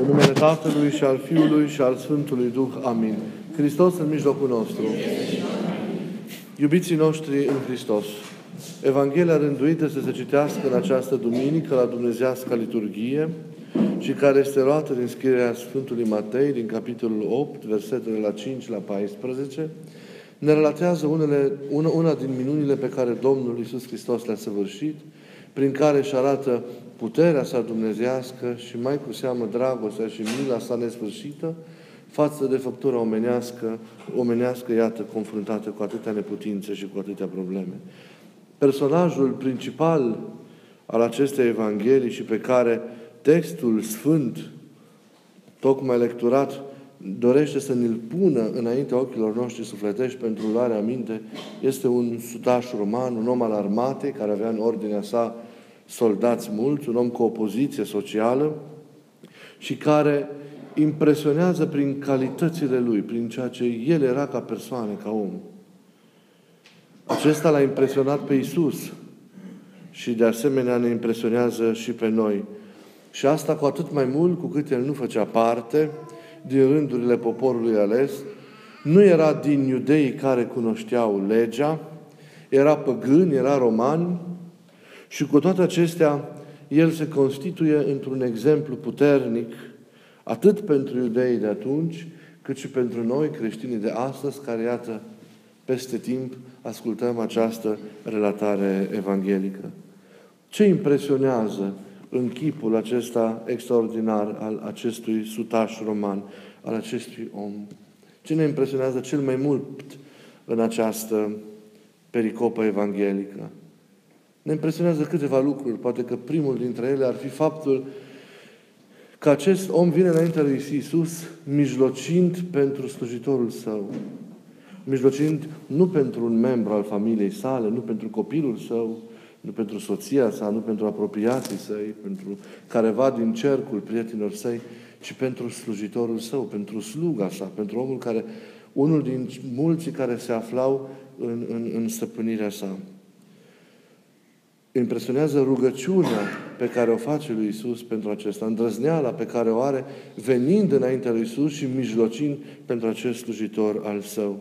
În numele Tatălui și al Fiului și al Sfântului Duh. Amin. Hristos în mijlocul nostru. Iubiții noștri în Hristos, Evanghelia rânduită să se citească în această duminică la Dumnezească liturghie și care este luată din scrierea Sfântului Matei, din capitolul 8, versetele la 5 la 14, ne relatează unele, una, una din minunile pe care Domnul Iisus Hristos le-a săvârșit, prin care își arată puterea sa dumnezească și mai cu seamă dragostea și mila sa nesfârșită față de făptura omenească, omenească, iată, confruntată cu atâtea neputințe și cu atâtea probleme. Personajul principal al acestei Evanghelii și pe care textul sfânt, tocmai lecturat, dorește să ne-l pună înaintea ochilor noștri sufletești pentru luarea minte, este un sutaș roman, un om al armatei, care avea în ordinea sa soldați mulți, un om cu o poziție socială și care impresionează prin calitățile lui, prin ceea ce el era ca persoană, ca om. Acesta l-a impresionat pe Isus și de asemenea ne impresionează și pe noi. Și asta cu atât mai mult cu cât el nu făcea parte din rândurile poporului ales, nu era din iudeii care cunoșteau legea, era păgân, era roman și cu toate acestea el se constituie într-un exemplu puternic atât pentru iudeii de atunci, cât și pentru noi, creștinii de astăzi, care, iată, peste timp ascultăm această relatare evanghelică. Ce impresionează în chipul acesta extraordinar al acestui sutaș roman, al acestui om? Ce ne impresionează cel mai mult în această pericopă evanghelică? Ne impresionează câteva lucruri. Poate că primul dintre ele ar fi faptul că acest om vine înaintea lui Iisus mijlocind pentru slujitorul său. Mijlocind nu pentru un membru al familiei sale, nu pentru copilul său, nu pentru soția sa, nu pentru apropiații săi, pentru careva din cercul prietenilor săi, ci pentru slujitorul său, pentru sluga sa, pentru omul care, unul din mulți care se aflau în, în, în stăpânirea sa impresionează rugăciunea pe care o face lui Isus pentru acesta, îndrăzneala pe care o are venind înaintea lui Isus și mijlocind pentru acest slujitor al său.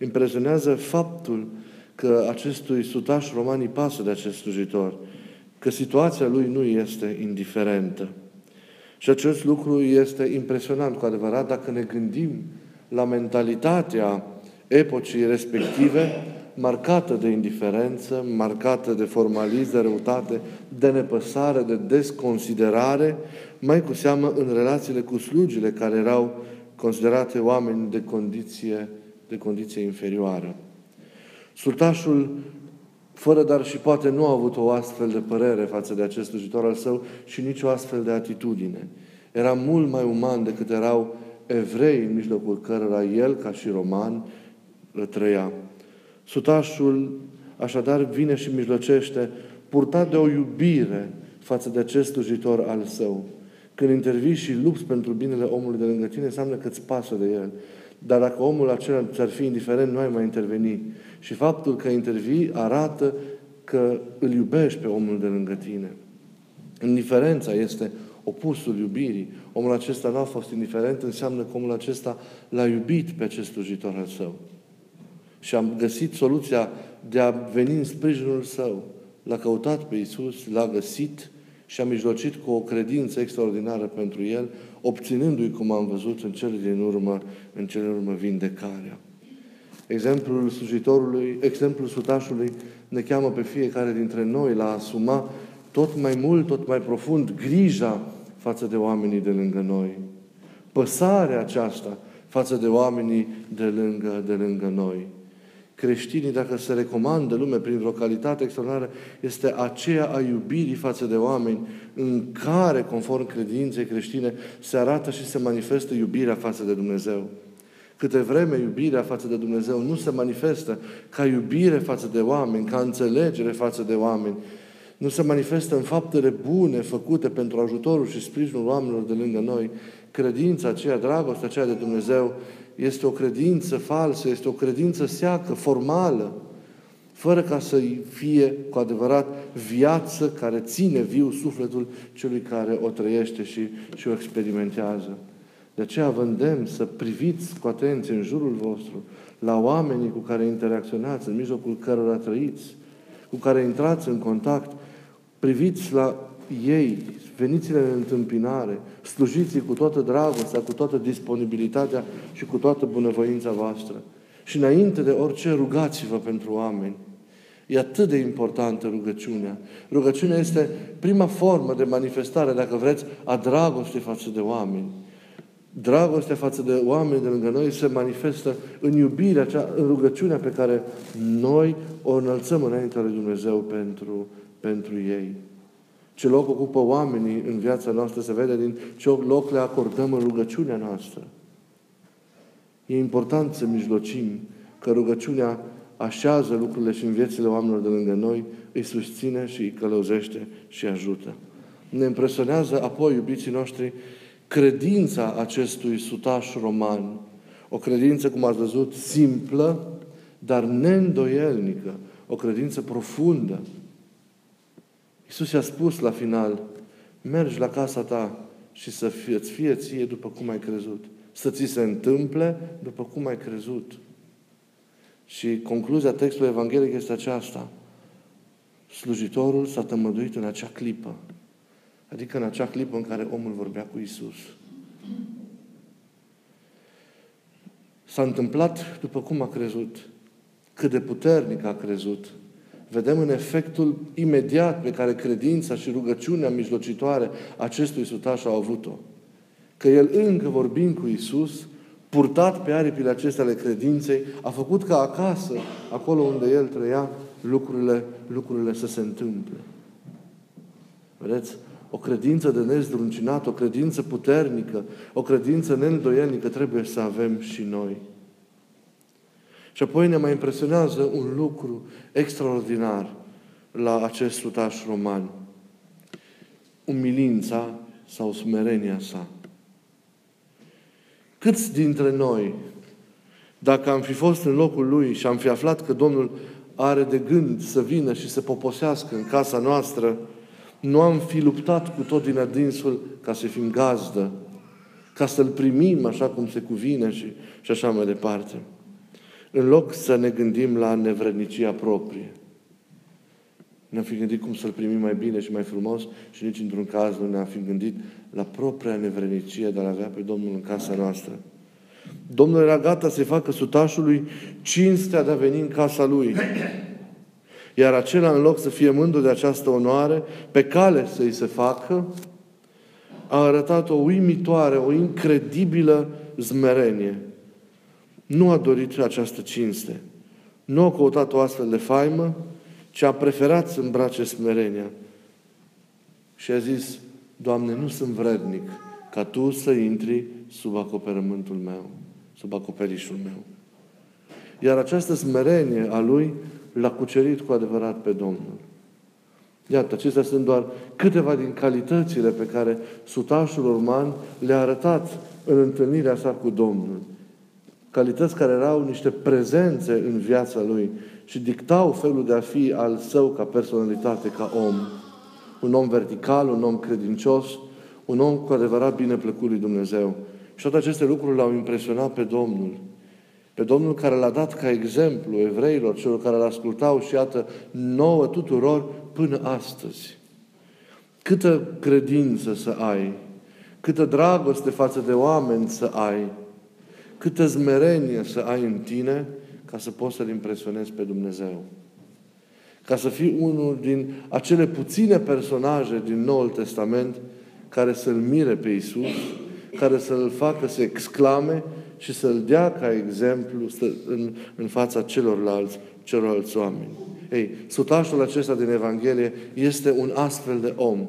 Impresionează faptul că acestui sutaș roman îi pasă de acest slujitor, că situația lui nu este indiferentă. Și acest lucru este impresionant cu adevărat dacă ne gândim la mentalitatea epocii respective, marcată de indiferență, marcată de formalism, de răutate, de nepăsare, de desconsiderare, mai cu seamă în relațiile cu slugile care erau considerate oameni de condiție, de condiție inferioară. Sultașul, fără dar și poate, nu a avut o astfel de părere față de acest slujitor al său și nici o astfel de atitudine. Era mult mai uman decât erau evrei în mijlocul cărora el, ca și roman, trăia. Sutașul așadar vine și mijlocește, purtat de o iubire față de acest slujitor al său. Când intervii și lupți pentru binele omului de lângă tine, înseamnă că îți pasă de el. Dar dacă omul acela ți-ar fi indiferent, nu ai mai interveni. Și faptul că intervii arată că îl iubești pe omul de lângă tine. Indiferența este opusul iubirii. Omul acesta nu a fost indiferent, înseamnă că omul acesta l-a iubit pe acest slujitor al său și am găsit soluția de a veni în sprijinul său. L-a căutat pe Iisus, l-a găsit și a mijlocit cu o credință extraordinară pentru el, obținându-i, cum am văzut în cele din urmă, în cele din urmă vindecarea. Exemplul slujitorului, exemplul sutașului ne cheamă pe fiecare dintre noi la a asuma tot mai mult, tot mai profund grija față de oamenii de lângă noi. Păsarea aceasta față de oamenii de lângă, de lângă noi creștinii, dacă se recomandă lume prin vreo calitate extraordinară, este aceea a iubirii față de oameni, în care, conform credinței creștine, se arată și se manifestă iubirea față de Dumnezeu. Câte vreme iubirea față de Dumnezeu nu se manifestă ca iubire față de oameni, ca înțelegere față de oameni, nu se manifestă în faptele bune făcute pentru ajutorul și sprijinul oamenilor de lângă noi, credința aceea, dragostea aceea de Dumnezeu este o credință falsă, este o credință seacă, formală, fără ca să fie cu adevărat viață care ține viu sufletul celui care o trăiește și, și o experimentează. De aceea vă îndemn să priviți cu atenție în jurul vostru la oamenii cu care interacționați, în mijlocul cărora trăiți, cu care intrați în contact, priviți la ei, veniți-le în întâmpinare, slujiți cu toată dragostea, cu toată disponibilitatea și cu toată bunăvoința voastră. Și înainte de orice, rugați-vă pentru oameni. E atât de importantă rugăciunea. Rugăciunea este prima formă de manifestare, dacă vreți, a dragostei față de oameni. Dragostea față de oameni de lângă noi se manifestă în iubirea, cea, în rugăciunea pe care noi o înălțăm înaintea lui Dumnezeu pentru, pentru ei. Ce loc ocupă oamenii în viața noastră se vede din ce loc le acordăm în rugăciunea noastră. E important să mijlocim că rugăciunea așează lucrurile și în viețile oamenilor de lângă noi, îi susține și îi călăuzește și ajută. Ne impresionează apoi, iubiții noștri, credința acestui sutaș roman. O credință, cum ați văzut, simplă, dar neîndoielnică. O credință profundă. Iisus i-a spus la final, mergi la casa ta și să fie, fie ție după cum ai crezut. Să ți se întâmple după cum ai crezut. Și concluzia textului evanghelic este aceasta. Slujitorul s-a tămăduit în acea clipă. Adică în acea clipă în care omul vorbea cu Isus. S-a întâmplat după cum a crezut. Cât de puternic a crezut. Vedem în efectul imediat pe care credința și rugăciunea mijlocitoare acestui sutaș au avut-o. Că el încă vorbind cu Isus, purtat pe aripile acestea ale credinței, a făcut ca acasă, acolo unde el trăia, lucrurile, lucrurile să se întâmple. Vedeți? O credință de nezdruncinat, o credință puternică, o credință neîndoielnică trebuie să avem și noi. Și apoi ne mai impresionează un lucru extraordinar la acest sutaș roman. Umilința sau smerenia sa. Câți dintre noi, dacă am fi fost în locul Lui și am fi aflat că Domnul are de gând să vină și să poposească în casa noastră, nu am fi luptat cu tot din adinsul ca să fim gazdă, ca să-L primim așa cum se cuvine și, și așa mai departe. În loc să ne gândim la nevrednicia proprie. Ne-am fi gândit cum să-L primim mai bine și mai frumos și nici într-un caz nu ne-am fi gândit la propria nevrednicie de a avea pe Domnul în casa noastră. Domnul era gata să-i facă sutașului cinstea de a veni în casa lui. Iar acela, în loc să fie mândru de această onoare, pe cale să-i se facă, a arătat o uimitoare, o incredibilă zmerenie. Nu a dorit această cinste. Nu a căutat o astfel de faimă, ci a preferat să îmbrace smerenia. Și a zis, Doamne, nu sunt vrednic ca Tu să intri sub acoperământul meu, sub acoperișul meu. Iar această smerenie a Lui l-a cucerit cu adevărat pe Domnul. Iată, acestea sunt doar câteva din calitățile pe care sutașul urman le-a arătat în întâlnirea sa cu Domnul. Calități care erau niște prezențe în viața lui și dictau felul de a fi al său ca personalitate, ca om. Un om vertical, un om credincios, un om cu adevărat bine plăcut lui Dumnezeu. Și toate aceste lucruri l-au impresionat pe Domnul. Pe Domnul care l-a dat ca exemplu evreilor, celor care îl ascultau și iată nouă tuturor până astăzi. Câtă credință să ai, câtă dragoste față de oameni să ai, câtă zmerenie să ai în tine ca să poți să-L impresionezi pe Dumnezeu. Ca să fii unul din acele puține personaje din Noul Testament care să-L mire pe Isus, care să-L facă să exclame și să-L dea ca exemplu în, în fața celorlalți, celorlalți oameni. Ei, sutașul acesta din Evanghelie este un astfel de om.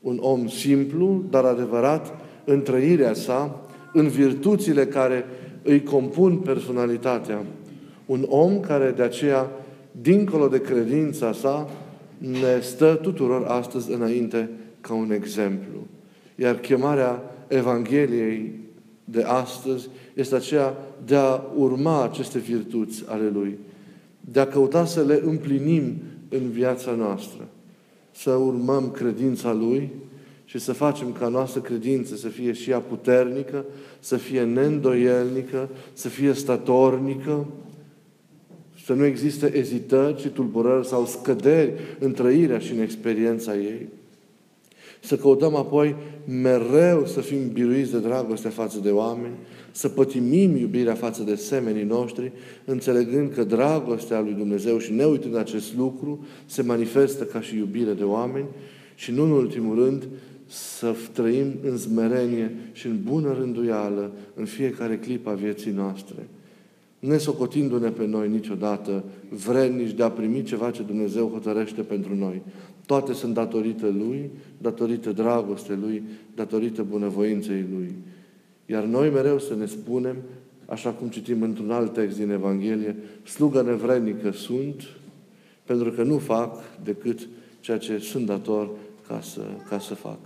Un om simplu, dar adevărat, în trăirea sa, în virtuțile care îi compun personalitatea. Un om care de aceea, dincolo de credința sa, ne stă tuturor astăzi înainte ca un exemplu. Iar chemarea Evangheliei de astăzi este aceea de a urma aceste virtuți ale Lui. de a căuta să le împlinim în viața noastră. Să urmăm credința Lui și să facem ca noastră credință să fie și ea puternică, să fie neîndoielnică, să fie statornică, să nu existe ezitări și tulburări sau scăderi în trăirea și în experiența ei. Să căutăm apoi mereu să fim biruiți de dragoste față de oameni, să pătimim iubirea față de semenii noștri, înțelegând că dragostea lui Dumnezeu și ne uitând acest lucru se manifestă ca și iubire de oameni și nu în ultimul rând să trăim în smerenie și în bună rânduială în fiecare clipă a vieții noastre nesocotindu-ne pe noi niciodată vrednici de a primi ceva ce Dumnezeu hotărăște pentru noi. Toate sunt datorită Lui, datorită dragostei Lui, datorită bunăvoinței Lui. Iar noi mereu să ne spunem, așa cum citim într-un alt text din Evanghelie, slugă nevrednică sunt, pentru că nu fac decât ceea ce sunt dator ca să, ca să fac.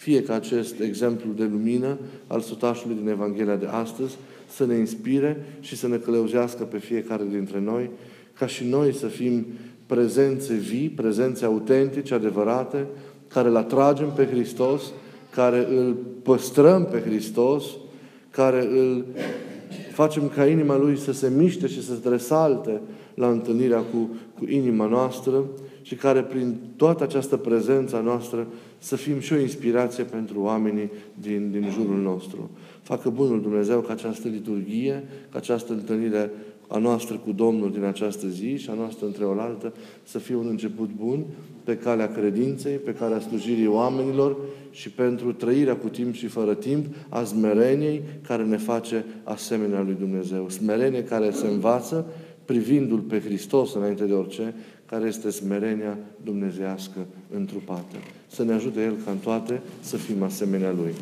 Fie ca acest exemplu de lumină al sutașului din Evanghelia de astăzi să ne inspire și să ne călăuzească pe fiecare dintre noi, ca și noi să fim prezențe vii, prezențe autentice, adevărate, care îl atragem pe Hristos, care îl păstrăm pe Hristos, care îl facem ca inima Lui să se miște și să se resalte la întâlnirea cu, cu inima noastră și care prin toată această prezență noastră să fim și o inspirație pentru oamenii din, din jurul nostru. Facă Bunul Dumnezeu ca această liturghie, ca această întâlnire a noastră cu Domnul din această zi și a noastră între oaltă să fie un început bun pe calea credinței, pe calea slujirii oamenilor și pentru trăirea cu timp și fără timp a smereniei care ne face asemenea lui Dumnezeu. Smerenie care se învață privindu-L pe Hristos înainte de orice, care este smerenia dumnezească întrupată. Să ne ajute El ca în toate să fim asemenea Lui.